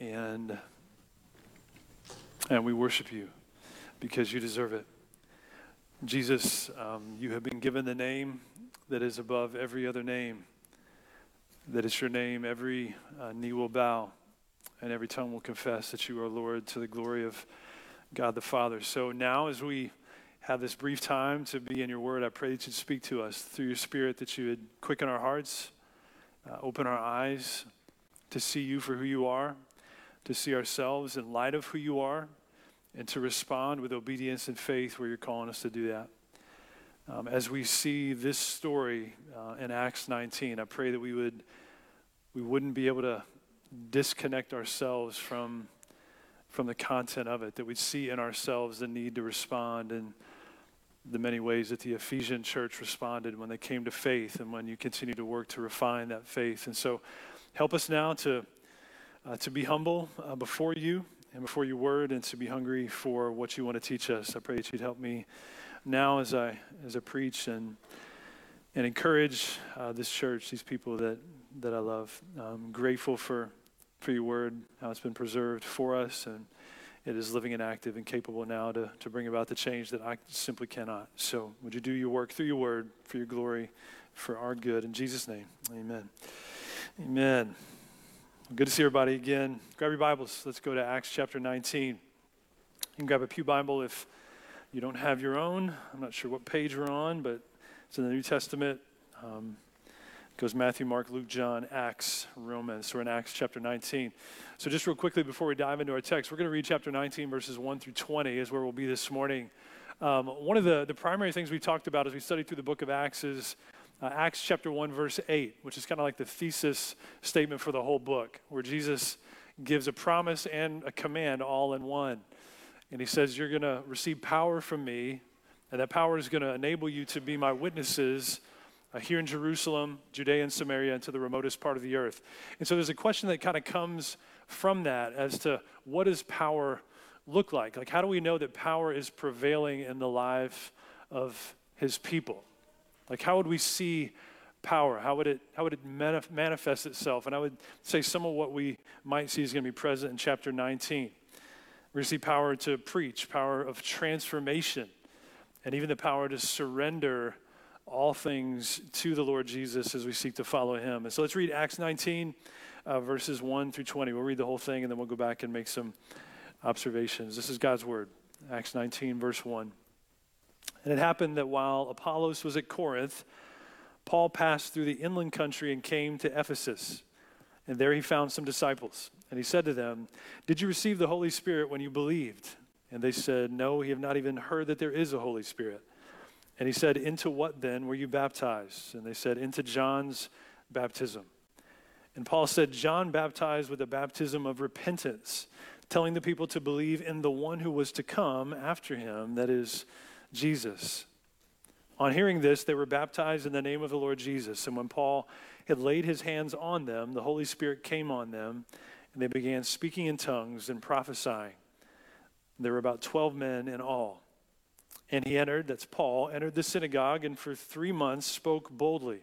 and, and we worship you because you deserve it. Jesus, um, you have been given the name that is above every other name. That is your name. Every uh, knee will bow and every tongue will confess that you are Lord to the glory of God the Father. So now, as we have this brief time to be in your word, I pray that you'd speak to us through your spirit, that you would quicken our hearts, uh, open our eyes to see you for who you are, to see ourselves in light of who you are, and to respond with obedience and faith where you're calling us to do that. Um, as we see this story uh, in Acts 19, I pray that we would we wouldn't be able to disconnect ourselves from from the content of it, that we'd see in ourselves the need to respond in the many ways that the Ephesian church responded when they came to faith and when you continue to work to refine that faith. And so help us now to, uh, to be humble uh, before you and before your word and to be hungry for what you want to teach us. I pray that you'd help me now as I, as I preach and, and encourage uh, this church, these people that, that I love. I'm grateful for for your word, how it's been preserved for us, and it is living and active and capable now to, to bring about the change that I simply cannot. So, would you do your work through your word for your glory, for our good? In Jesus' name, amen. Amen. Good to see everybody again. Grab your Bibles. Let's go to Acts chapter 19. You can grab a Pew Bible if you don't have your own. I'm not sure what page we're on, but it's in the New Testament. Um, goes Matthew, Mark, Luke, John, Acts, Romans. So we're in Acts chapter 19. So just real quickly before we dive into our text, we're going to read chapter 19, verses 1 through 20 is where we'll be this morning. Um, one of the, the primary things we talked about as we studied through the book of Acts is uh, Acts chapter 1, verse 8, which is kind of like the thesis statement for the whole book, where Jesus gives a promise and a command all in one. And he says, You're going to receive power from me, and that power is going to enable you to be my witnesses uh, here in Jerusalem, Judea and Samaria, and to the remotest part of the earth. And so there's a question that kind of comes from that as to what does power look like? Like, how do we know that power is prevailing in the life of his people? Like, how would we see power? How would it, how would it manif- manifest itself? And I would say some of what we might see is going to be present in chapter 19. We're going to see power to preach, power of transformation, and even the power to surrender all things to the Lord Jesus as we seek to follow him. And so let's read Acts 19, uh, verses 1 through 20. We'll read the whole thing and then we'll go back and make some observations. This is God's word. Acts 19, verse 1. And it happened that while Apollos was at Corinth, Paul passed through the inland country and came to Ephesus. And there he found some disciples. And he said to them, Did you receive the Holy Spirit when you believed? And they said, No, we have not even heard that there is a Holy Spirit. And he said, Into what then were you baptized? And they said, Into John's baptism. And Paul said, John baptized with a baptism of repentance, telling the people to believe in the one who was to come after him, that is, Jesus. On hearing this, they were baptized in the name of the Lord Jesus. And when Paul had laid his hands on them, the Holy Spirit came on them, and they began speaking in tongues and prophesying. There were about 12 men in all. And he entered, that's Paul, entered the synagogue and for three months spoke boldly,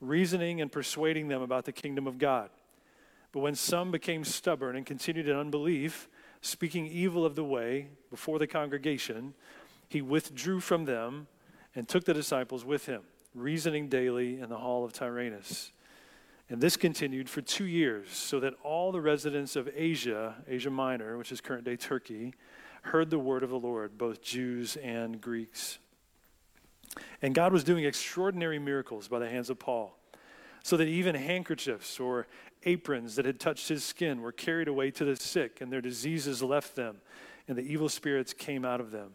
reasoning and persuading them about the kingdom of God. But when some became stubborn and continued in unbelief, speaking evil of the way before the congregation, he withdrew from them and took the disciples with him, reasoning daily in the hall of Tyrannus. And this continued for two years, so that all the residents of Asia, Asia Minor, which is current day Turkey, heard the word of the Lord, both Jews and Greeks. And God was doing extraordinary miracles by the hands of Paul, so that even handkerchiefs or aprons that had touched his skin were carried away to the sick, and their diseases left them, and the evil spirits came out of them.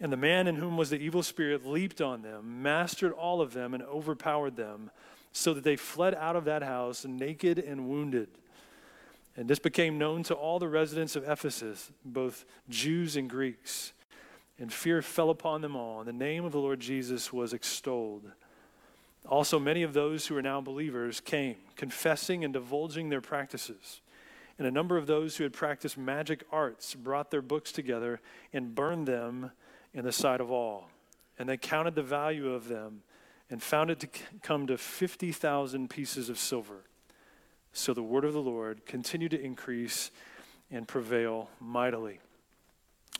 And the man in whom was the evil spirit leaped on them, mastered all of them, and overpowered them, so that they fled out of that house naked and wounded. And this became known to all the residents of Ephesus, both Jews and Greeks. and fear fell upon them all, and the name of the Lord Jesus was extolled. Also, many of those who are now believers came, confessing and divulging their practices. And a number of those who had practiced magic arts brought their books together and burned them in the sight of all. And they counted the value of them and found it to come to 50,000 pieces of silver. So the word of the Lord continued to increase and prevail mightily.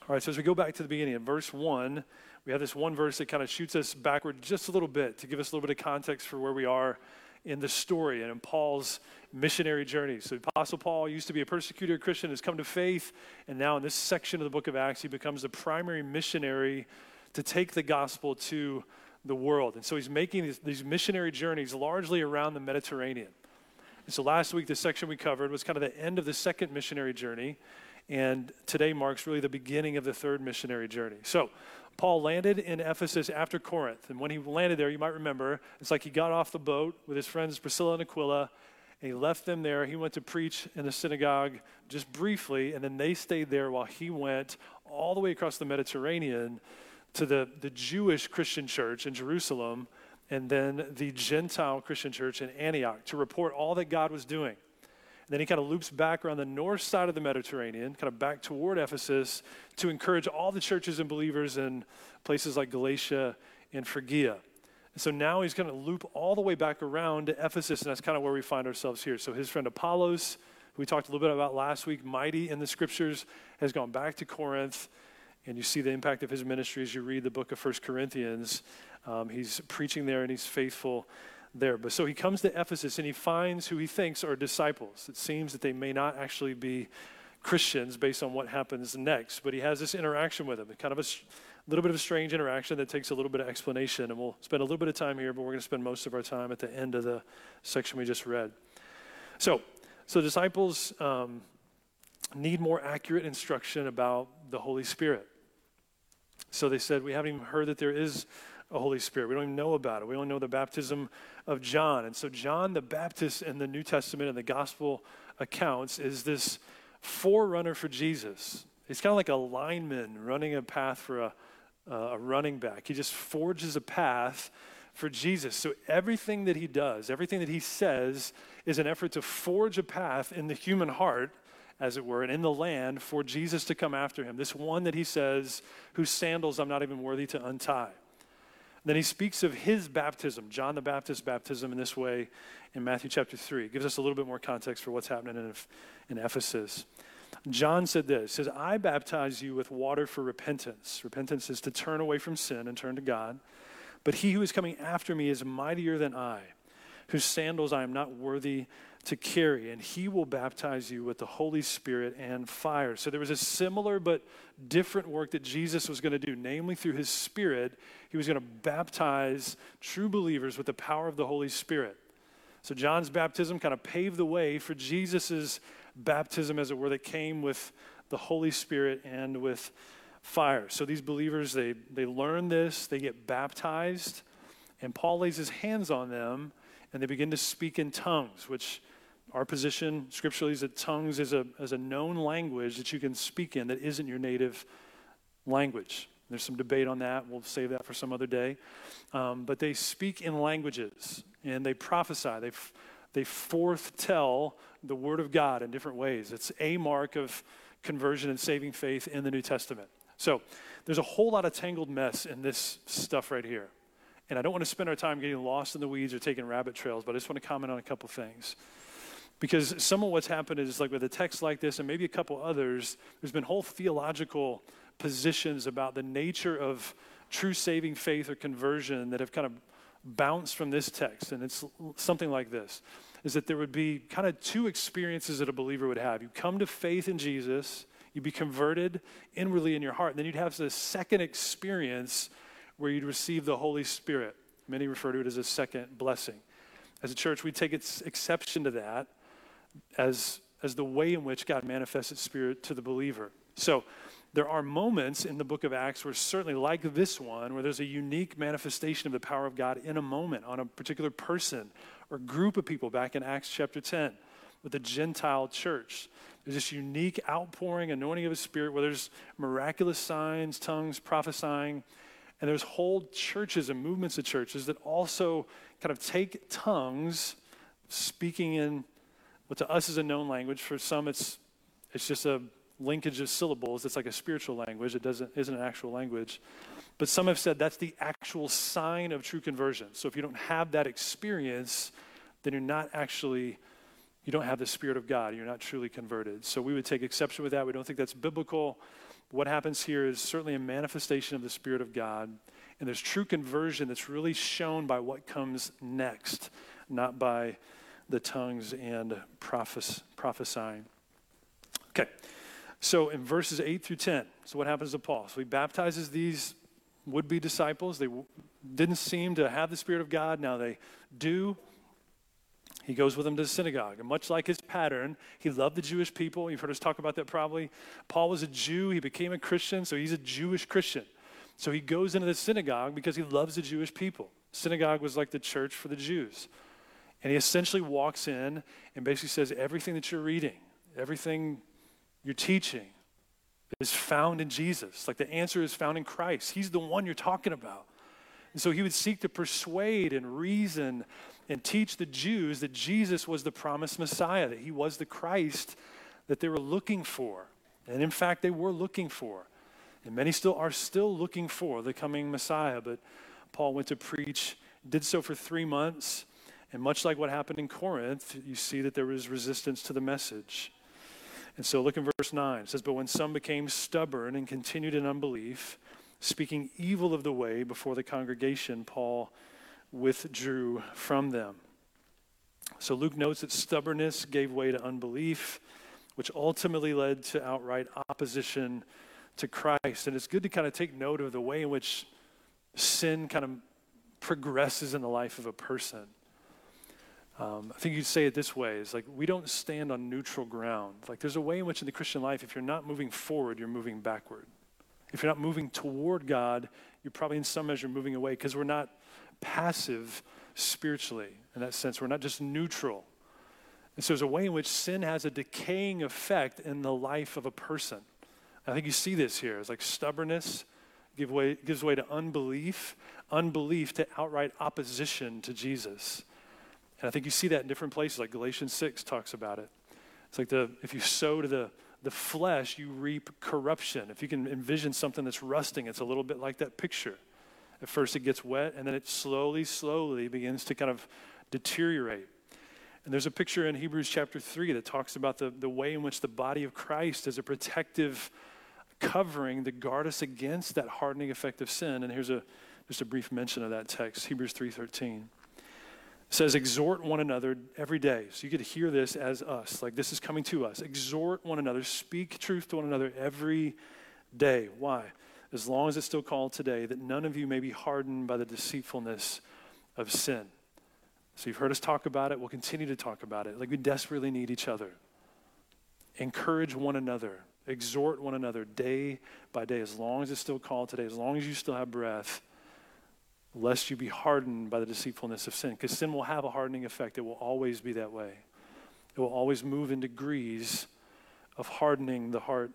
All right, so as we go back to the beginning, in verse 1, we have this one verse that kind of shoots us backward just a little bit to give us a little bit of context for where we are in the story and in Paul's missionary journey. So, Apostle Paul used to be a persecuted Christian, has come to faith, and now in this section of the book of Acts, he becomes the primary missionary to take the gospel to the world. And so, he's making these, these missionary journeys largely around the Mediterranean. And so, last week, the section we covered was kind of the end of the second missionary journey. And today marks really the beginning of the third missionary journey. So, Paul landed in Ephesus after Corinth. And when he landed there, you might remember, it's like he got off the boat with his friends Priscilla and Aquila, and he left them there. He went to preach in the synagogue just briefly, and then they stayed there while he went all the way across the Mediterranean to the, the Jewish Christian church in Jerusalem and then the Gentile Christian church in Antioch to report all that God was doing. Then he kind of loops back around the north side of the Mediterranean, kind of back toward Ephesus, to encourage all the churches and believers in places like Galatia and Phrygia. And so now he's going to loop all the way back around to Ephesus, and that's kind of where we find ourselves here. So his friend Apollos, who we talked a little bit about last week, mighty in the scriptures, has gone back to Corinth. And you see the impact of his ministry as you read the book of First Corinthians. Um, he's preaching there and he's faithful there. But so he comes to Ephesus and he finds who he thinks are disciples. It seems that they may not actually be Christians based on what happens next, but he has this interaction with them, kind of a little bit of a strange interaction that takes a little bit of explanation. And we'll spend a little bit of time here, but we're going to spend most of our time at the end of the section we just read. So, so disciples um, need more accurate instruction about the Holy Spirit. So they said, We haven't even heard that there is a Holy Spirit. We don't even know about it. We only know the baptism of John. And so, John the Baptist in the New Testament and the gospel accounts is this forerunner for Jesus. He's kind of like a lineman running a path for a, uh, a running back. He just forges a path for Jesus. So, everything that he does, everything that he says, is an effort to forge a path in the human heart as it were, and in the land for Jesus to come after him. This one that he says, whose sandals I'm not even worthy to untie. Then he speaks of his baptism, John the Baptist's baptism, in this way in Matthew chapter 3. It gives us a little bit more context for what's happening in, in Ephesus. John said this says, I baptize you with water for repentance. Repentance is to turn away from sin and turn to God. But he who is coming after me is mightier than I, whose sandals I am not worthy to carry, and he will baptize you with the Holy Spirit and fire. So there was a similar but different work that Jesus was going to do, namely through his Spirit. He was going to baptize true believers with the power of the Holy Spirit. So John's baptism kind of paved the way for Jesus' baptism, as it were, that came with the Holy Spirit and with fire. So these believers, they, they learn this, they get baptized, and Paul lays his hands on them, and they begin to speak in tongues, which our position scripturally is that tongues is a, is a known language that you can speak in that isn't your native language. There's some debate on that. We'll save that for some other day. Um, but they speak in languages and they prophesy. They, they forth the word of God in different ways. It's a mark of conversion and saving faith in the New Testament. So there's a whole lot of tangled mess in this stuff right here. And I don't want to spend our time getting lost in the weeds or taking rabbit trails, but I just want to comment on a couple things. Because some of what's happened is like with a text like this and maybe a couple others, there's been whole theological positions about the nature of true saving faith or conversion that have kind of bounced from this text. And it's something like this is that there would be kind of two experiences that a believer would have. You come to faith in Jesus, you'd be converted inwardly in your heart, and then you'd have this second experience where you'd receive the Holy Spirit. Many refer to it as a second blessing. As a church, we take exception to that as, as the way in which God manifests His Spirit to the believer. So there are moments in the book of Acts where, certainly like this one, where there's a unique manifestation of the power of God in a moment on a particular person or group of people back in Acts chapter 10. with the Gentile church. There's this unique outpouring, anointing of the Spirit where there's miraculous signs, tongues, prophesying. And there's whole churches and movements of churches that also kind of take tongues, speaking in what to us is a known language. For some, it's, it's just a linkage of syllables. It's like a spiritual language. It doesn't, isn't an actual language. But some have said that's the actual sign of true conversion. So if you don't have that experience, then you're not actually you don't have the Spirit of God. You're not truly converted. So we would take exception with that. We don't think that's biblical. What happens here is certainly a manifestation of the Spirit of God. And there's true conversion that's really shown by what comes next, not by the tongues and prophes- prophesying. Okay, so in verses 8 through 10, so what happens to Paul? So he baptizes these would be disciples. They w- didn't seem to have the Spirit of God. Now they do. He goes with them to the synagogue. And much like his pattern, he loved the Jewish people. You've heard us talk about that probably. Paul was a Jew. He became a Christian, so he's a Jewish Christian. So he goes into the synagogue because he loves the Jewish people. Synagogue was like the church for the Jews. And he essentially walks in and basically says, Everything that you're reading, everything you're teaching is found in Jesus. Like the answer is found in Christ. He's the one you're talking about. And so he would seek to persuade and reason and teach the Jews that Jesus was the promised Messiah, that he was the Christ that they were looking for. And in fact, they were looking for. And many still are still looking for the coming Messiah. But Paul went to preach, did so for three months. And much like what happened in Corinth, you see that there was resistance to the message. And so look in verse 9. It says, But when some became stubborn and continued in unbelief, speaking evil of the way before the congregation, Paul withdrew from them. So Luke notes that stubbornness gave way to unbelief, which ultimately led to outright opposition to Christ. And it's good to kind of take note of the way in which sin kind of progresses in the life of a person. Um, I think you'd say it this way: is like we don't stand on neutral ground. Like there's a way in which in the Christian life, if you're not moving forward, you're moving backward. If you're not moving toward God, you're probably in some measure moving away because we're not passive spiritually in that sense. We're not just neutral. And so there's a way in which sin has a decaying effect in the life of a person. I think you see this here. It's like stubbornness give way, gives way to unbelief, unbelief to outright opposition to Jesus. And I think you see that in different places, like Galatians 6 talks about it. It's like the if you sow to the, the flesh, you reap corruption. If you can envision something that's rusting, it's a little bit like that picture. At first, it gets wet, and then it slowly, slowly begins to kind of deteriorate. And there's a picture in Hebrews chapter 3 that talks about the, the way in which the body of Christ is a protective covering to guard us against that hardening effect of sin. And here's a, just a brief mention of that text, Hebrews 3.13. Says, exhort one another every day. So you could hear this as us, like this is coming to us. Exhort one another, speak truth to one another every day. Why? as long as it's still called today, that none of you may be hardened by the deceitfulness of sin. So you've heard us talk about it. We'll continue to talk about it. Like we desperately need each other. Encourage one another. Exhort one another day by day, as long as it's still called today, as long as you still have breath, lest you be hardened by the deceitfulness of sin. Because sin will have a hardening effect. It will always be that way. It will always move in degrees of hardening the heart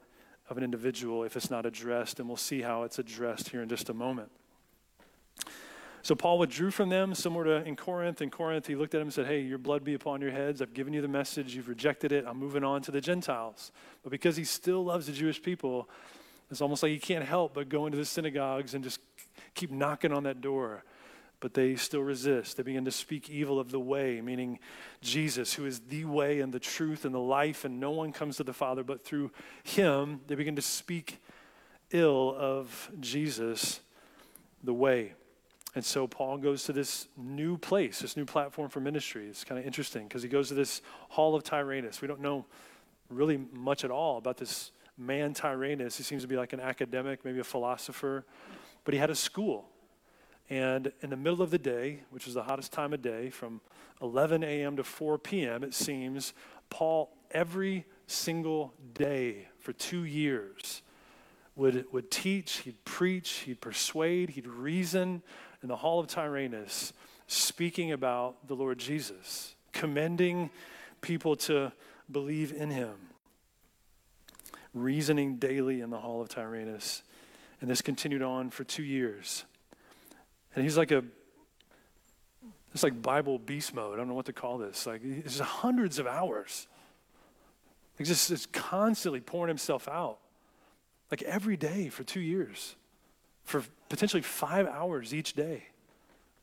of an individual if it's not addressed, and we'll see how it's addressed here in just a moment. So Paul withdrew from them, somewhere to in Corinth. In Corinth, he looked at them and said, Hey, your blood be upon your heads. I've given you the message. You've rejected it. I'm moving on to the Gentiles. But because he still loves the Jewish people, it's almost like he can't help but go into the synagogues and just keep knocking on that door but they still resist. They begin to speak evil of the way, meaning Jesus, who is the way and the truth and the life, and no one comes to the Father but through him. They begin to speak ill of Jesus, the way. And so Paul goes to this new place, this new platform for ministry. It's kind of interesting because he goes to this hall of Tyrannus. We don't know really much at all about this man Tyrannus. He seems to be like an academic, maybe a philosopher, but he had a school and in the middle of the day, which is the hottest time of day, from 11 a.m. to 4 p.m., it seems, Paul, every single day for two years, would, would teach, he'd preach, he'd persuade, he'd reason in the hall of Tyrannus, speaking about the Lord Jesus, commending people to believe in him. Reasoning daily in the hall of Tyrannus. And this continued on for two years. And he's like a, it's like Bible beast mode. I don't know what to call this. Like, it's hundreds of hours. He's just, just constantly pouring himself out. Like every day for two years, for potentially five hours each day,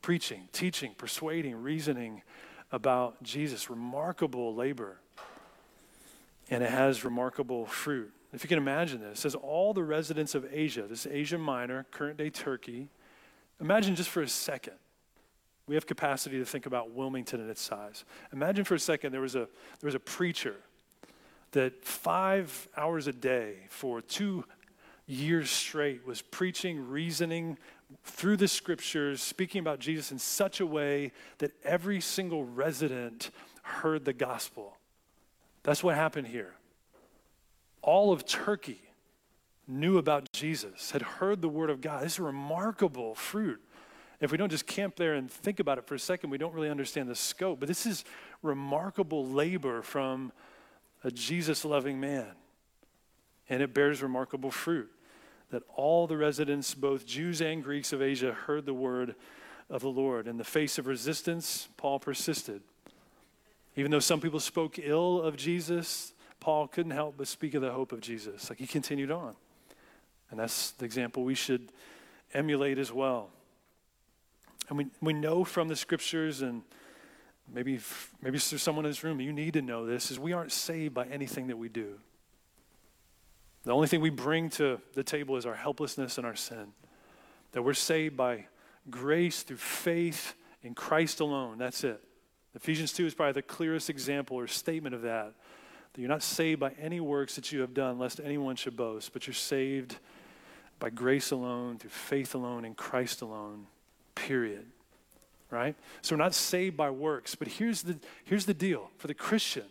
preaching, teaching, persuading, reasoning about Jesus. Remarkable labor. And it has remarkable fruit. If you can imagine this, says all the residents of Asia, this Asia Minor, current day Turkey, imagine just for a second. We have capacity to think about Wilmington and its size. Imagine for a second there was a, there was a preacher that five hours a day for two years straight was preaching, reasoning through the scriptures, speaking about Jesus in such a way that every single resident heard the gospel. That's what happened here. All of Turkey knew about Jesus, had heard the word of God. This is a remarkable fruit. If we don't just camp there and think about it for a second, we don't really understand the scope. But this is remarkable labor from a Jesus loving man. And it bears remarkable fruit that all the residents, both Jews and Greeks of Asia, heard the word of the Lord. In the face of resistance, Paul persisted. Even though some people spoke ill of Jesus, Paul couldn't help but speak of the hope of Jesus. Like he continued on. And that's the example we should emulate as well. And we, we know from the scriptures, and maybe, maybe there's someone in this room, you need to know this, is we aren't saved by anything that we do. The only thing we bring to the table is our helplessness and our sin. That we're saved by grace through faith in Christ alone. That's it. Ephesians 2 is probably the clearest example or statement of that. That you're not saved by any works that you have done, lest anyone should boast, but you're saved by grace alone, through faith alone, in Christ alone, period. Right? So we're not saved by works, but here's the, here's the deal for the Christian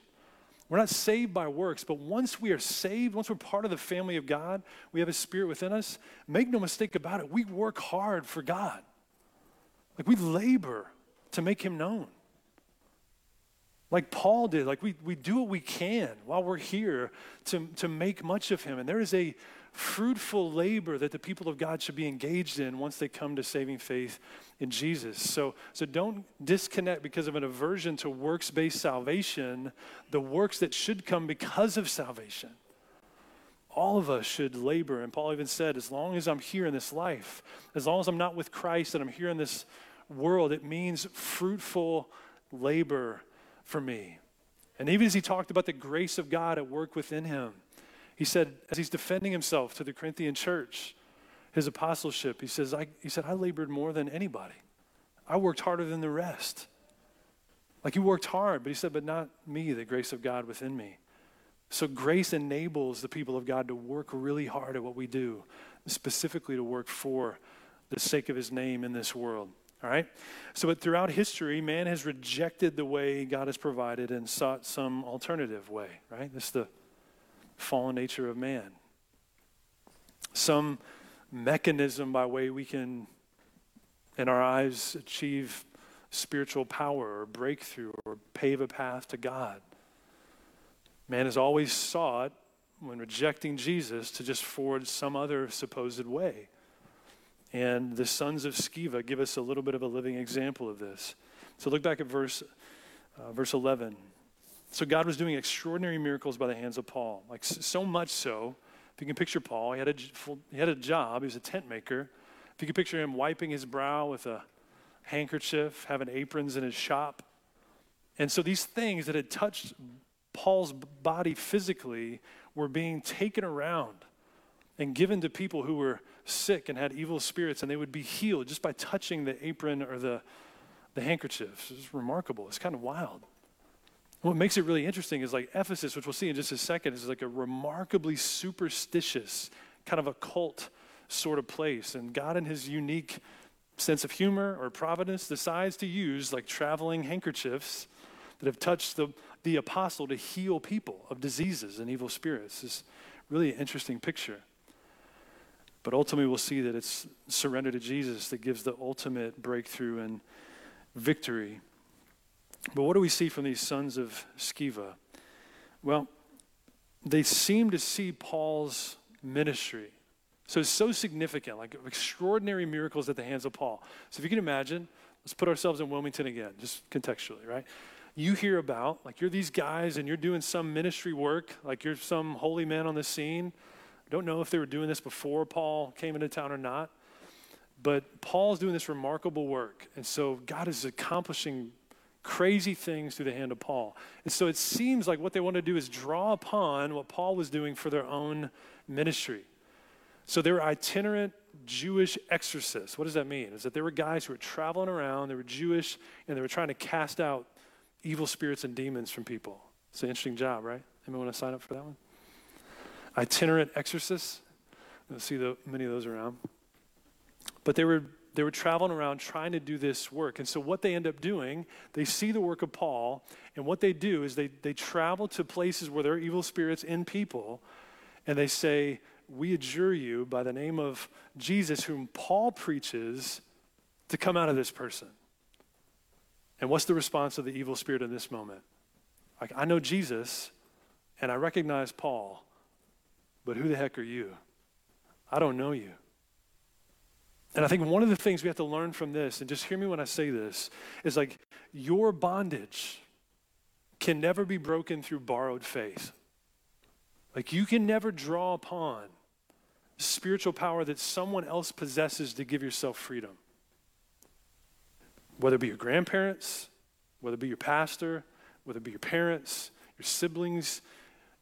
we're not saved by works, but once we are saved, once we're part of the family of God, we have a spirit within us. Make no mistake about it, we work hard for God. Like we labor to make him known. Like Paul did, like we, we do what we can while we're here to, to make much of him. And there is a fruitful labor that the people of God should be engaged in once they come to saving faith in Jesus. So, so don't disconnect because of an aversion to works based salvation, the works that should come because of salvation. All of us should labor. And Paul even said, as long as I'm here in this life, as long as I'm not with Christ and I'm here in this world, it means fruitful labor for me. And even as he talked about the grace of God at work within him, he said, as he's defending himself to the Corinthian church, his apostleship, he says, I, he said, I labored more than anybody. I worked harder than the rest. Like he worked hard, but he said, but not me, the grace of God within me. So grace enables the people of God to work really hard at what we do, specifically to work for the sake of his name in this world. All right? So, but throughout history, man has rejected the way God has provided and sought some alternative way, right? This is the fallen nature of man. Some mechanism by way we can, in our eyes, achieve spiritual power or breakthrough or pave a path to God. Man has always sought, when rejecting Jesus, to just forge some other supposed way. And the sons of Sceva give us a little bit of a living example of this. So look back at verse, uh, verse 11. So God was doing extraordinary miracles by the hands of Paul, like so much so. If you can picture Paul, he had a, he had a job, he was a tent maker. If you can picture him wiping his brow with a handkerchief, having aprons in his shop. And so these things that had touched Paul's body physically were being taken around and given to people who were sick and had evil spirits, and they would be healed just by touching the apron or the, the handkerchief. It's remarkable. It's kind of wild. What makes it really interesting is like Ephesus, which we'll see in just a second, is like a remarkably superstitious, kind of occult sort of place. And God, in his unique sense of humor or providence, decides to use like traveling handkerchiefs that have touched the, the apostle to heal people of diseases and evil spirits. It's really an interesting picture. But ultimately, we'll see that it's surrender to Jesus that gives the ultimate breakthrough and victory But what do we see from these sons of Sceva? Well, they seem to see Paul's ministry. So it's so significant, like extraordinary miracles at the hands of Paul. So if you can imagine, let's put ourselves in Wilmington again, just contextually, right? You hear about, like you're these guys and you're doing some ministry work, like you're some holy man on the scene. I don't know if they were doing this before Paul came into town or not, but Paul's doing this remarkable work. And so God is accomplishing crazy things through the hand of Paul. And so it seems like what they want to do is draw upon what Paul was doing for their own ministry. So they were itinerant Jewish exorcists. What does that mean? Is that there were guys who were traveling around, they were Jewish, and they were trying to cast out evil spirits and demons from people. It's an interesting job, right? Anyone want to sign up for that one? Itinerant exorcists. You'll see the, many of those around. But they were they were traveling around trying to do this work. And so, what they end up doing, they see the work of Paul, and what they do is they, they travel to places where there are evil spirits in people, and they say, We adjure you by the name of Jesus, whom Paul preaches, to come out of this person. And what's the response of the evil spirit in this moment? Like, I know Jesus, and I recognize Paul, but who the heck are you? I don't know you. And I think one of the things we have to learn from this, and just hear me when I say this, is like your bondage can never be broken through borrowed faith. Like you can never draw upon spiritual power that someone else possesses to give yourself freedom. Whether it be your grandparents, whether it be your pastor, whether it be your parents, your siblings,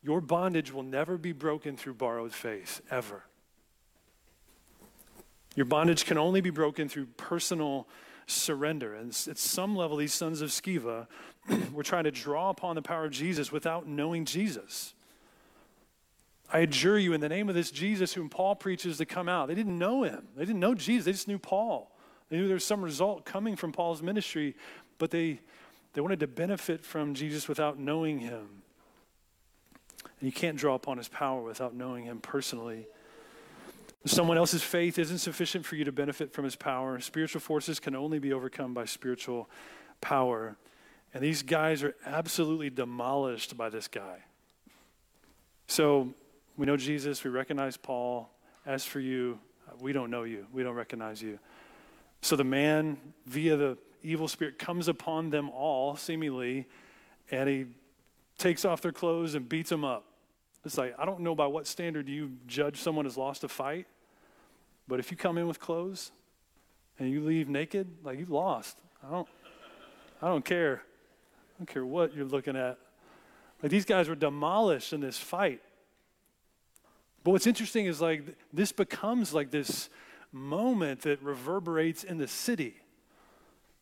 your bondage will never be broken through borrowed faith, ever. Your bondage can only be broken through personal surrender. And at some level, these sons of Sceva were trying to draw upon the power of Jesus without knowing Jesus. I adjure you in the name of this Jesus whom Paul preaches to come out. They didn't know him, they didn't know Jesus, they just knew Paul. They knew there was some result coming from Paul's ministry, but they, they wanted to benefit from Jesus without knowing him. And you can't draw upon his power without knowing him personally. Someone else's faith isn't sufficient for you to benefit from his power. Spiritual forces can only be overcome by spiritual power. And these guys are absolutely demolished by this guy. So we know Jesus, we recognize Paul. As for you, we don't know you, we don't recognize you. So the man, via the evil spirit, comes upon them all, seemingly, and he takes off their clothes and beats them up. It's like, I don't know by what standard you judge someone has lost a fight, but if you come in with clothes and you leave naked, like you've lost. I don't, I don't care. I don't care what you're looking at. Like these guys were demolished in this fight. But what's interesting is like this becomes like this moment that reverberates in the city.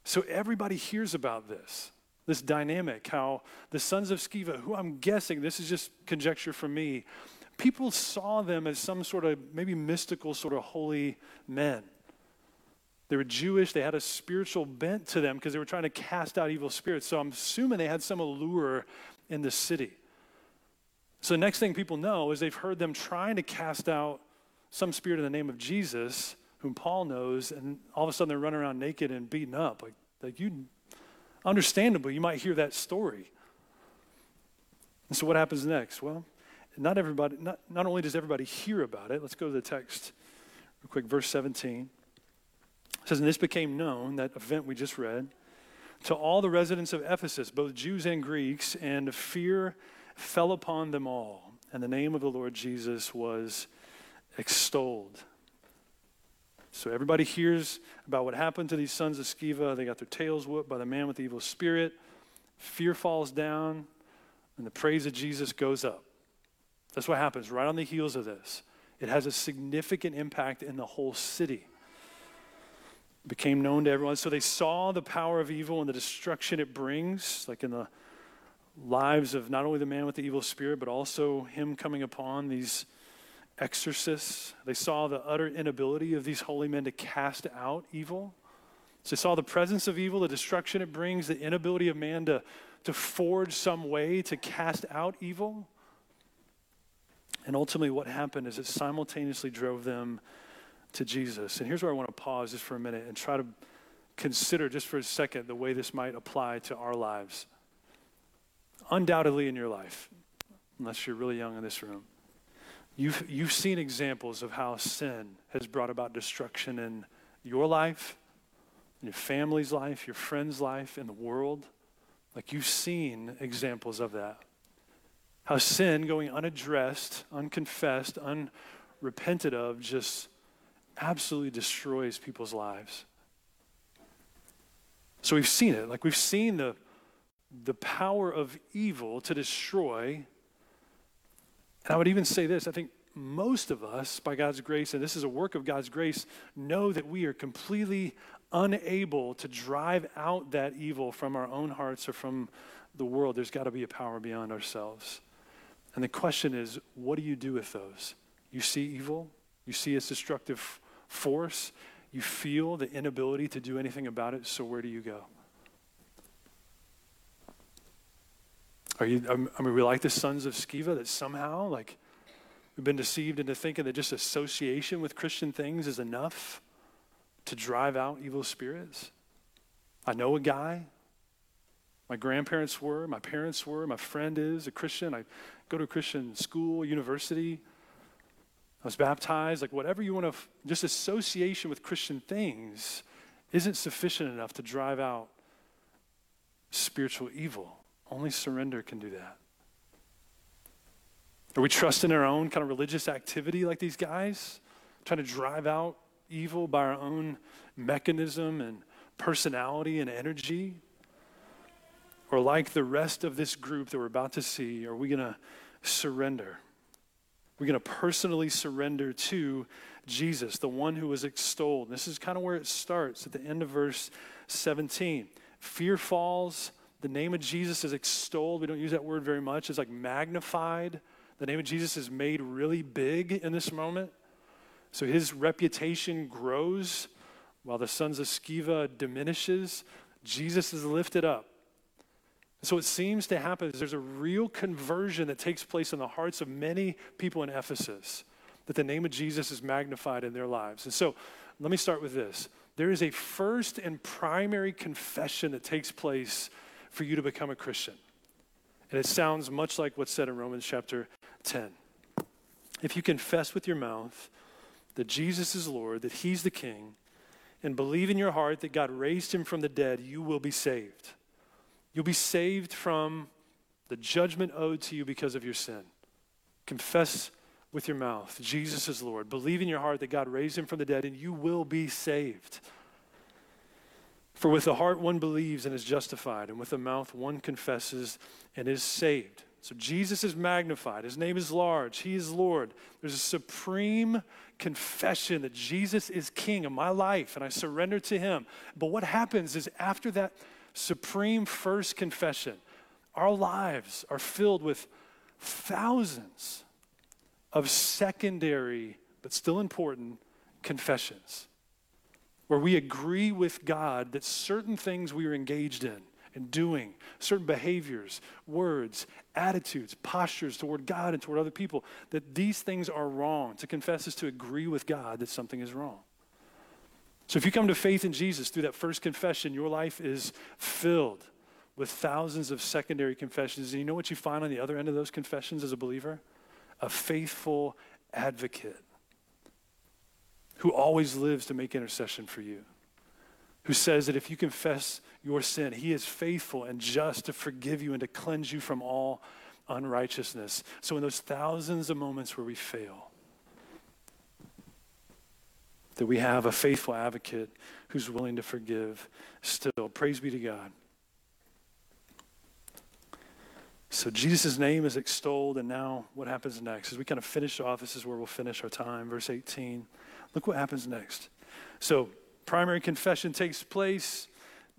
So everybody hears about this, this dynamic, how the sons of Sceva, who I'm guessing, this is just conjecture from me, people saw them as some sort of maybe mystical, sort of holy men. They were Jewish, they had a spiritual bent to them because they were trying to cast out evil spirits. So I'm assuming they had some allure in the city. So the next thing people know is they've heard them trying to cast out some spirit in the name of Jesus, whom Paul knows, and all of a sudden they're running around naked and beaten up. Like, like you, understandably, you might hear that story. And so what happens next? Well, not everybody, not, not only does everybody hear about it, let's go to the text real quick, verse 17. It says, And this became known, that event we just read, to all the residents of Ephesus, both Jews and Greeks, and fear fell upon them all, and the name of the Lord Jesus was extolled. So everybody hears about what happened to these sons of Sceva. They got their tails whipped by the man with the evil spirit. Fear falls down, and the praise of Jesus goes up. That's what happens right on the heels of this. It has a significant impact in the whole city. It became known to everyone. So they saw the power of evil and the destruction it brings, like in the lives of not only the man with the evil spirit, but also him coming upon these exorcists. They saw the utter inability of these holy men to cast out evil. So they saw the presence of evil, the destruction it brings, the inability of man to, to forge some way to cast out evil. And ultimately, what happened is it simultaneously drove them to Jesus. And here's where I want to pause just for a minute and try to consider just for a second the way this might apply to our lives. Undoubtedly, in your life, unless you're really young in this room, you've, you've seen examples of how sin has brought about destruction in your life, in your family's life, your friend's life, in the world. Like you've seen examples of that. How sin going unaddressed, unconfessed, unrepented of just absolutely destroys people's lives. So we've seen it. Like we've seen the, the power of evil to destroy. And I would even say this I think most of us, by God's grace, and this is a work of God's grace, know that we are completely unable to drive out that evil from our own hearts or from the world. There's got to be a power beyond ourselves. And the question is, what do you do with those? You see evil, you see its destructive force, you feel the inability to do anything about it, so where do you go? Are you, um, I mean, we like the sons of Sceva that somehow, like, we've been deceived into thinking that just association with Christian things is enough to drive out evil spirits. I know a guy. My grandparents were, my parents were, my friend is a Christian. I go to a Christian school, university. I was baptized, like whatever you want to, just association with Christian things isn't sufficient enough to drive out spiritual evil. Only surrender can do that. Are we trusting our own kind of religious activity like these guys? Trying to drive out evil by our own mechanism and personality and energy? Or like the rest of this group that we're about to see, are we going to surrender? We're going to personally surrender to Jesus, the one who was extolled. This is kind of where it starts at the end of verse 17. Fear falls. The name of Jesus is extolled. We don't use that word very much. It's like magnified. The name of Jesus is made really big in this moment. So his reputation grows while the sons of Sceva diminishes. Jesus is lifted up. So it seems to happen is there's a real conversion that takes place in the hearts of many people in Ephesus, that the name of Jesus is magnified in their lives. And so let me start with this. There is a first and primary confession that takes place for you to become a Christian. And it sounds much like what's said in Romans chapter 10. If you confess with your mouth that Jesus is Lord, that He's the King, and believe in your heart that God raised Him from the dead, you will be saved. You'll be saved from the judgment owed to you because of your sin. Confess with your mouth, Jesus is Lord. Believe in your heart that God raised him from the dead, and you will be saved. For with the heart one believes and is justified, and with the mouth one confesses and is saved. So Jesus is magnified. His name is large. He is Lord. There's a supreme confession that Jesus is King of my life, and I surrender to him. But what happens is after that supreme first confession, our lives are filled with thousands of secondary, but still important, confessions where we agree with God that certain things we are engaged in and doing, certain behaviors, words, attitudes, postures toward God and toward other people, that these things are wrong. To confess is to agree with God that something is wrong. So if you come to faith in Jesus through that first confession, your life is filled with thousands of secondary confessions. And you know what you find on the other end of those confessions as a believer? A faithful advocate who always lives to make intercession for you, who says that if you confess your sin, he is faithful and just to forgive you and to cleanse you from all unrighteousness. So in those thousands of moments where we fail, that we have a faithful advocate who's willing to forgive still. Praise be to God. So Jesus' name is extolled, and now what happens next? As we kind of finish off, this is where we'll finish our time. Verse 18. Look what happens next. So primary confession takes place.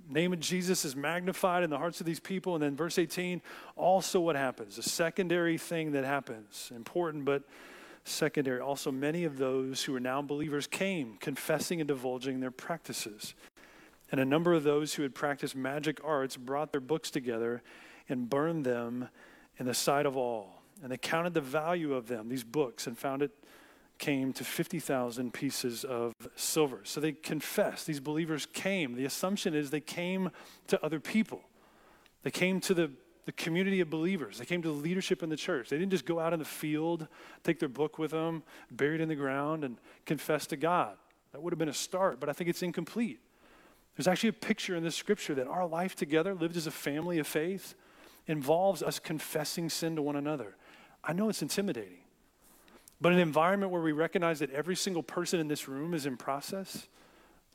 Name of Jesus is magnified in the hearts of these people. And then verse 18, also what happens? A secondary thing that happens. Important, but secondary. Also, many of those who are now believers came confessing and divulging their practices. And a number of those who had practiced magic arts brought their books together and burned them in the sight of all. And they counted the value of them, these books, and found it came to 50,000 pieces of silver. So they confessed. These believers came. The assumption is they came to other people. They came to the, the community of believers. They came to the leadership in the church. They didn't just go out in the field, take their book with them, bury it in the ground, and confess to God. That would have been a start, but I think it's incomplete. There's actually a picture in this scripture that our life together, lived as a family of faith, involves us confessing sin to one another. I know it's intimidating, but an environment where we recognize that every single person in this room is in process,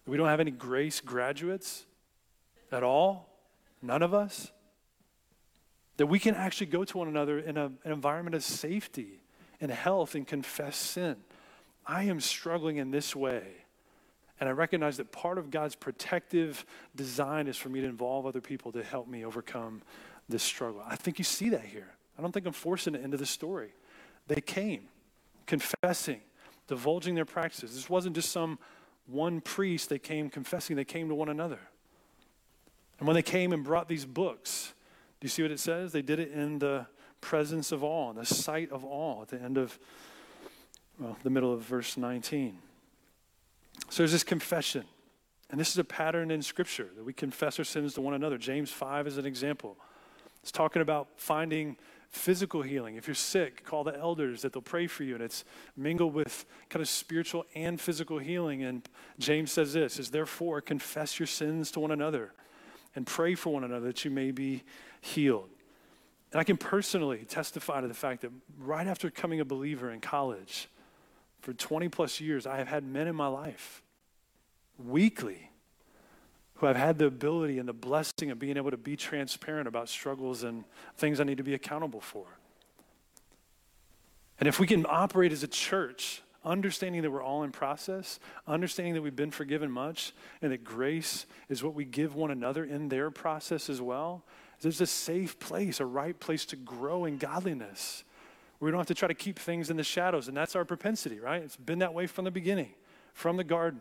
we don't have any grace graduates at all, none of us, that we can actually go to one another in a, an environment of safety and health and confess sin. I am struggling in this way. And I recognize that part of God's protective design is for me to involve other people to help me overcome this struggle. I think you see that here. I don't think I'm forcing it into the story. They came confessing, divulging their practices. This wasn't just some one priest they came confessing, they came to one another. And when they came and brought these books, do you see what it says? They did it in the presence of all, in the sight of all, at the end of well, the middle of verse 19. So there's this confession. And this is a pattern in Scripture that we confess our sins to one another. James 5 is an example. It's talking about finding physical healing. If you're sick, call the elders that they'll pray for you. And it's mingled with kind of spiritual and physical healing. And James says this is therefore confess your sins to one another and pray for one another that you may be healed. And I can personally testify to the fact that right after becoming a believer in college, for 20 plus years, I have had men in my life weekly who have had the ability and the blessing of being able to be transparent about struggles and things I need to be accountable for. And if we can operate as a church, understanding that we're all in process, understanding that we've been forgiven much, and that grace is what we give one another in their process as well, there's a safe place, a right place to grow in godliness. We don't have to try to keep things in the shadows, and that's our propensity, right? It's been that way from the beginning, from the garden.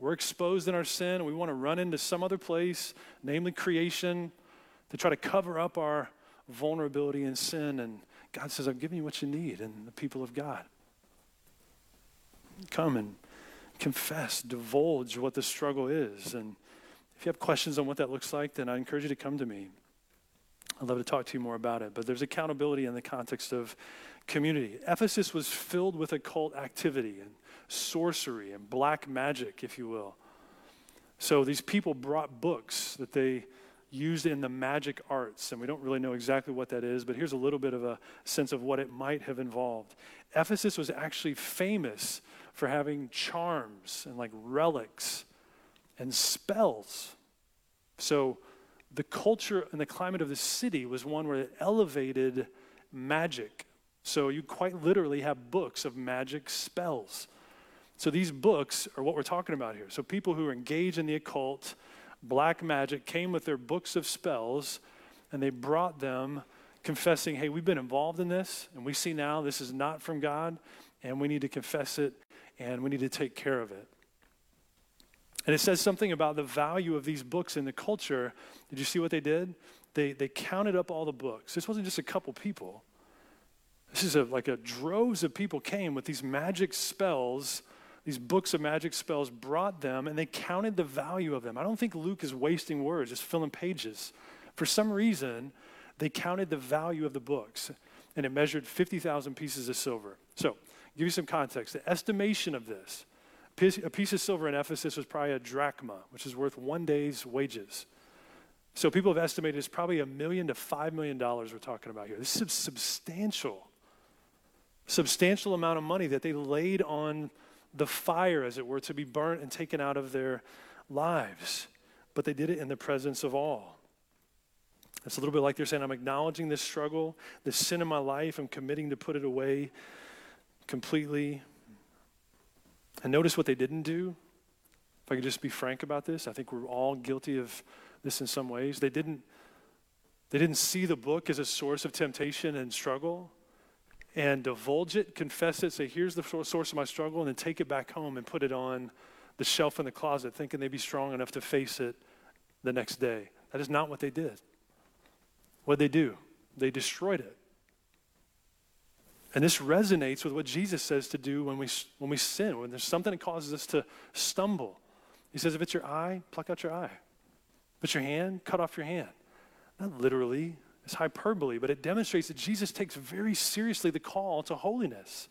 We're exposed in our sin, and we want to run into some other place, namely creation, to try to cover up our vulnerability and sin. And God says, I've given you what you need, and the people of God. Come and confess, divulge what the struggle is. And if you have questions on what that looks like, then I encourage you to come to me. I'd love to talk to you more about it. But there's accountability in the context of community. Ephesus was filled with occult activity and sorcery and black magic, if you will. So these people brought books that they used in the magic arts, and we don't really know exactly what that is, but here's a little bit of a sense of what it might have involved. Ephesus was actually famous for having charms and like relics and spells. So the culture and the climate of the city was one where it elevated magic. So you quite literally have books of magic spells. So these books are what we're talking about here. So people who are engaged in the occult, black magic, came with their books of spells and they brought them confessing, hey, we've been involved in this and we see now this is not from God and we need to confess it and we need to take care of it. And it says something about the value of these books in the culture. Did you see what they did? They, they counted up all the books. This wasn't just a couple people. This is a, like a droves of people came with these magic spells these books of magic spells brought them and they counted the value of them. I don't think Luke is wasting words, just filling pages. For some reason, they counted the value of the books and it measured 50,000 pieces of silver. So, give you some context. The estimation of this a piece of silver in Ephesus was probably a drachma, which is worth one day's wages. So, people have estimated it's probably a million to five million dollars we're talking about here. This is a substantial, substantial amount of money that they laid on the fire, as it were, to be burnt and taken out of their lives. But they did it in the presence of all. It's a little bit like they're saying, I'm acknowledging this struggle, this sin in my life, I'm committing to put it away completely. And notice what they didn't do. If I could just be frank about this, I think we're all guilty of this in some ways. They didn't, they didn't see the book as a source of temptation and struggle and divulge it, confess it, say, here's the source of my struggle, and then take it back home and put it on the shelf in the closet, thinking they'd be strong enough to face it the next day. That is not what they did. What they do? They destroyed it. And this resonates with what Jesus says to do when we, when we sin, when there's something that causes us to stumble. He says, if it's your eye, pluck out your eye. If it's your hand, cut off your hand. Not literally, it's hyperbole, but it demonstrates that Jesus takes very seriously the call to holiness.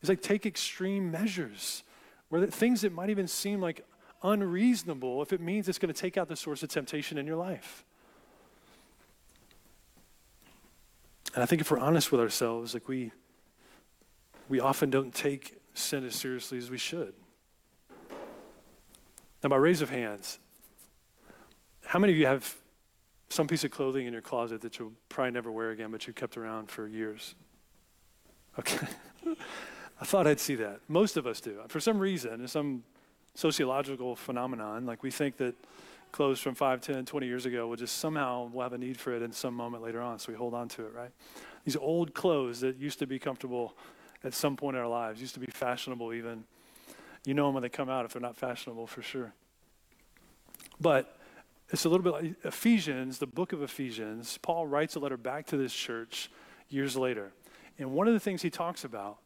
He's like, take extreme measures, where the, things that might even seem like unreasonable if it means it's going to take out the source of temptation in your life. And I think if we're honest with ourselves, like we we often don't take sin as seriously as we should. Now, by raise of hands, how many of you have some piece of clothing in your closet that you'll probably never wear again, but you kept around for years? Okay. I thought I'd see that. Most of us do. For some reason, some sociological phenomenon, like we think that clothes from 5, 10, 20 years ago will just somehow we'll have a need for it in some moment later on, so we hold on to it, right? These old clothes that used to be comfortable at some point in our lives, used to be fashionable even. You know them when they come out if they're not fashionable for sure. But it's a little bit like Ephesians, the book of Ephesians. Paul writes a letter back to this church years later. And one of the things he talks about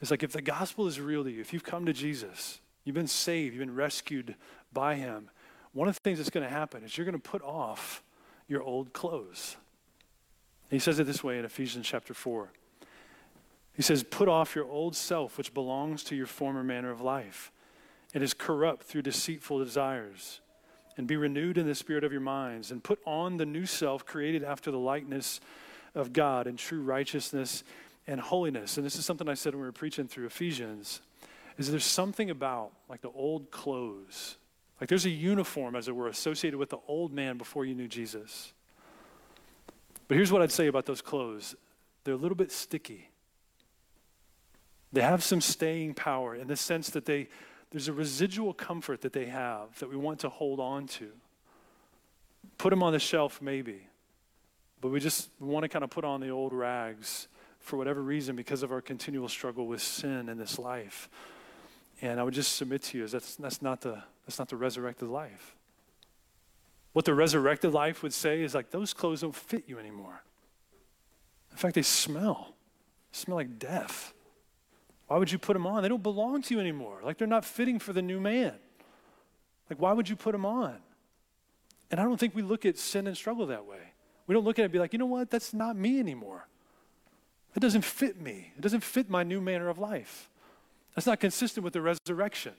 is like if the gospel is real to you, if you've come to Jesus, you've been saved, you've been rescued by him, one of the things that's going to happen is you're going to put off your old clothes. He says it this way in Ephesians chapter 4. He says, Put off your old self, which belongs to your former manner of life. It is corrupt through deceitful desires. And be renewed in the spirit of your minds, and put on the new self created after the likeness of God in true righteousness and holiness. And this is something I said when we were preaching through Ephesians, is there's something about like the old clothes like there's a uniform, as it were, associated with the old man before you knew Jesus. But here's what I'd say about those clothes they're a little bit sticky. They have some staying power in the sense that they, there's a residual comfort that they have that we want to hold on to. Put them on the shelf, maybe, but we just we want to kind of put on the old rags for whatever reason because of our continual struggle with sin in this life. And I would just submit to you is that's, that's, not the, that's not the resurrected life. What the resurrected life would say is like, those clothes don't fit you anymore. In fact, they smell. They smell like death. Why would you put them on? They don't belong to you anymore. Like they're not fitting for the new man. Like, why would you put them on? And I don't think we look at sin and struggle that way. We don't look at it and be like, you know what? That's not me anymore. It doesn't fit me. It doesn't fit my new manner of life. That's not consistent with the resurrection.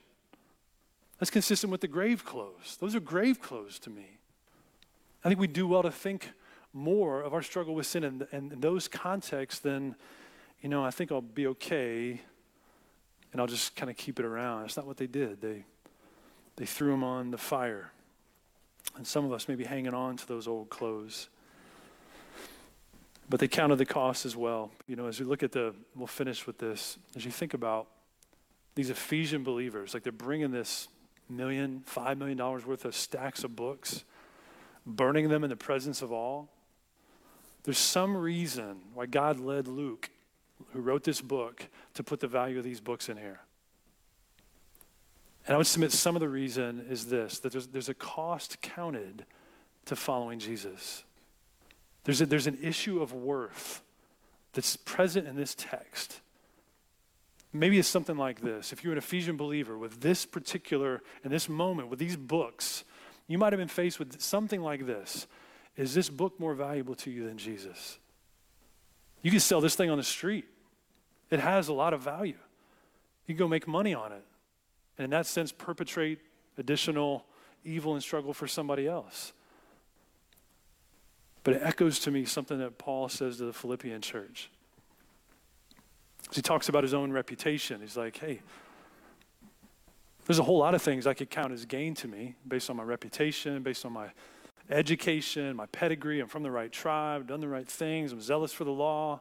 That's consistent with the grave clothes. Those are grave clothes to me. I think we do well to think more of our struggle with sin in, in, in those contexts than, you know, I think I'll be okay and I'll just kind of keep it around. That's not what they did. They, they threw them on the fire. And some of us may be hanging on to those old clothes. But they counted the cost as well. You know, as we look at the, we'll finish with this, as you think about these Ephesian believers, like they're bringing this million, five million dollars worth of stacks of books, burning them in the presence of all. There's some reason why God led Luke, who wrote this book, to put the value of these books in here. And I would submit some of the reason is this that there's, there's a cost counted to following Jesus. There's, a, there's an issue of worth that's present in this text Maybe it's something like this. If you're an Ephesian believer with this particular, in this moment, with these books, you might have been faced with something like this. Is this book more valuable to you than Jesus? You can sell this thing on the street. It has a lot of value. You can go make money on it. And in that sense, perpetrate additional evil and struggle for somebody else. But it echoes to me something that Paul says to the Philippian church. He talks about his own reputation. He's like, hey, there's a whole lot of things I could count as gain to me based on my reputation, based on my education, my pedigree. I'm from the right tribe, done the right things, I'm zealous for the law.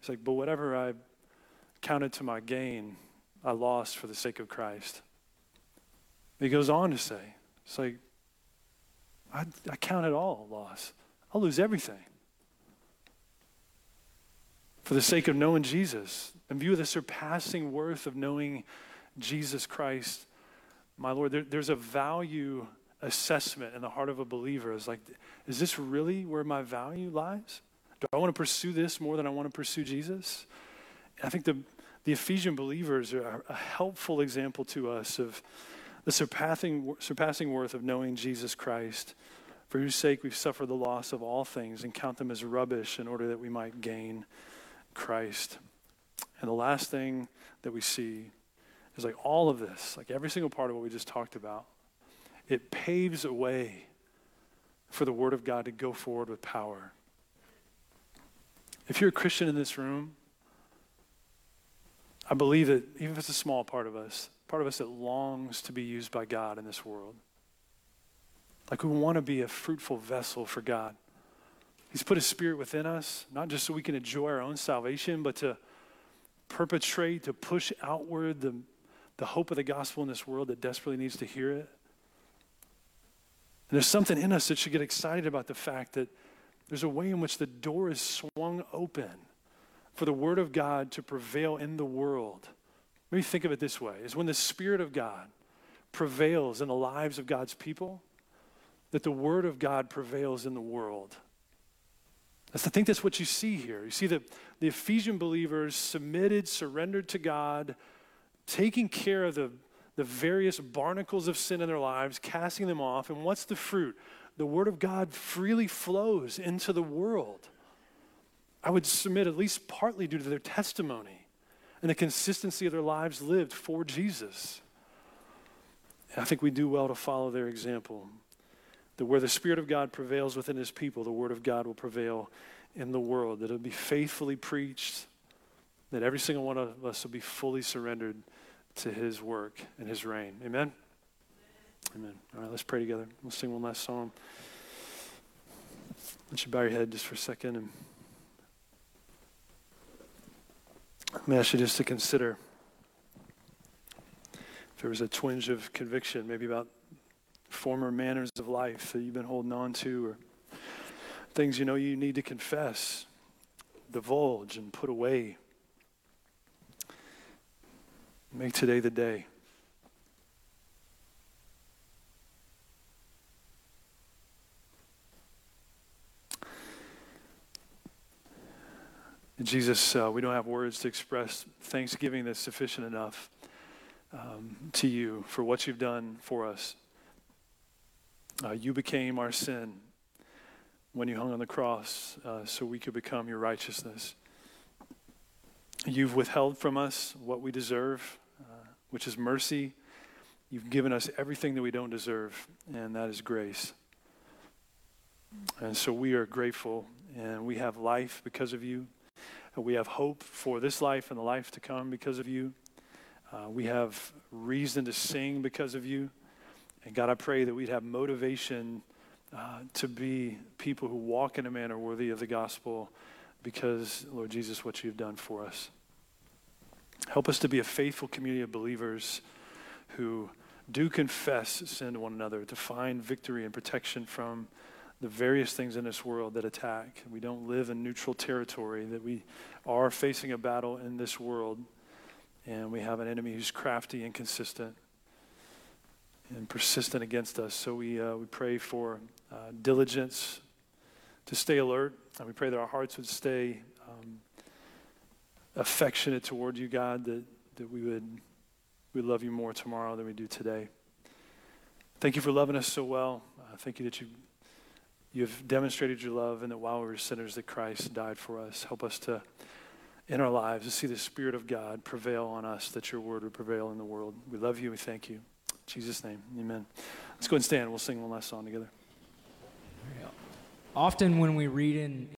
It's like, but whatever I counted to my gain, I lost for the sake of Christ. He goes on to say, it's like, I, I count it all loss. I'll lose everything for the sake of knowing Jesus, in view of the surpassing worth of knowing Jesus Christ, my Lord, there, there's a value assessment in the heart of a believer. Is like, is this really where my value lies? Do I want to pursue this more than I want to pursue Jesus? I think the, the Ephesian believers are a helpful example to us of the surpassing, surpassing worth of knowing Jesus Christ, for whose sake we've suffered the loss of all things and count them as rubbish in order that we might gain Christ. And the last thing that we see is like all of this, like every single part of what we just talked about, it paves a way for the Word of God to go forward with power. If you're a Christian in this room, I believe that even if it's a small part of us, part of us that longs to be used by God in this world. Like we want to be a fruitful vessel for God. He's put His Spirit within us, not just so we can enjoy our own salvation, but to perpetrate, to push outward the, the hope of the gospel in this world that desperately needs to hear it. And there's something in us that should get excited about the fact that there's a way in which the door is swung open for the Word of God to prevail in the world Maybe think of it this way is when the Spirit of God prevails in the lives of God's people, that the Word of God prevails in the world. I think that's what you see here. You see that the Ephesian believers submitted, surrendered to God, taking care of the, the various barnacles of sin in their lives, casting them off. And what's the fruit? The Word of God freely flows into the world. I would submit, at least partly due to their testimony and the consistency of their lives lived for Jesus. I think we do well to follow their example. That where the Spirit of God prevails within His people, the Word of God will prevail in the world. That it'll be faithfully preached, that every single one of us will be fully surrendered to His work and His reign. Amen? Amen. All right, let's pray together. We'll sing one last song. Let you bow your head just for a second and me ask you just to consider if there was a twinge of conviction, maybe about former manners of life that you've been holding on to, or things you know you need to confess, divulge, and put away. Make today the day. Jesus, uh, we don't have words to express thanksgiving that's sufficient enough um, to you for what you've done for us. Uh, you became our sin when you hung on the cross uh, so we could become your righteousness. You've withheld from us what we deserve, which is mercy. You've given us everything that we don't deserve, and that is grace. And so we are grateful, and we have life because of you. We have hope for this life and the life to come because of you. Uh, we have reason to sing because of you. And God, I pray that we'd have motivation uh, to be people who walk in a manner worthy of the gospel because, Lord Jesus, what you've done for us. Help us to be a faithful community of believers who do confess sin to one another, to find victory and protection from the various things in this world that attack. We don't live in neutral territory, that we are facing a battle in this world, and we have an enemy who's crafty and consistent and persistent against us. So we, uh, we pray for uh, diligence to stay alert, and we pray that our hearts would stay affectionate toward you, God, that, that we would we love you more tomorrow than we do today. Thank you for loving us so well. Uh, thank you that you You've demonstrated your love, and that while we were sinners, that Christ died for us. Help us to, in our lives, to see the Spirit of God prevail on us, that your word would prevail in the world. We love you. We thank you. In Jesus' name, amen. Let's go and stand. We'll sing one last song together. Often when we read in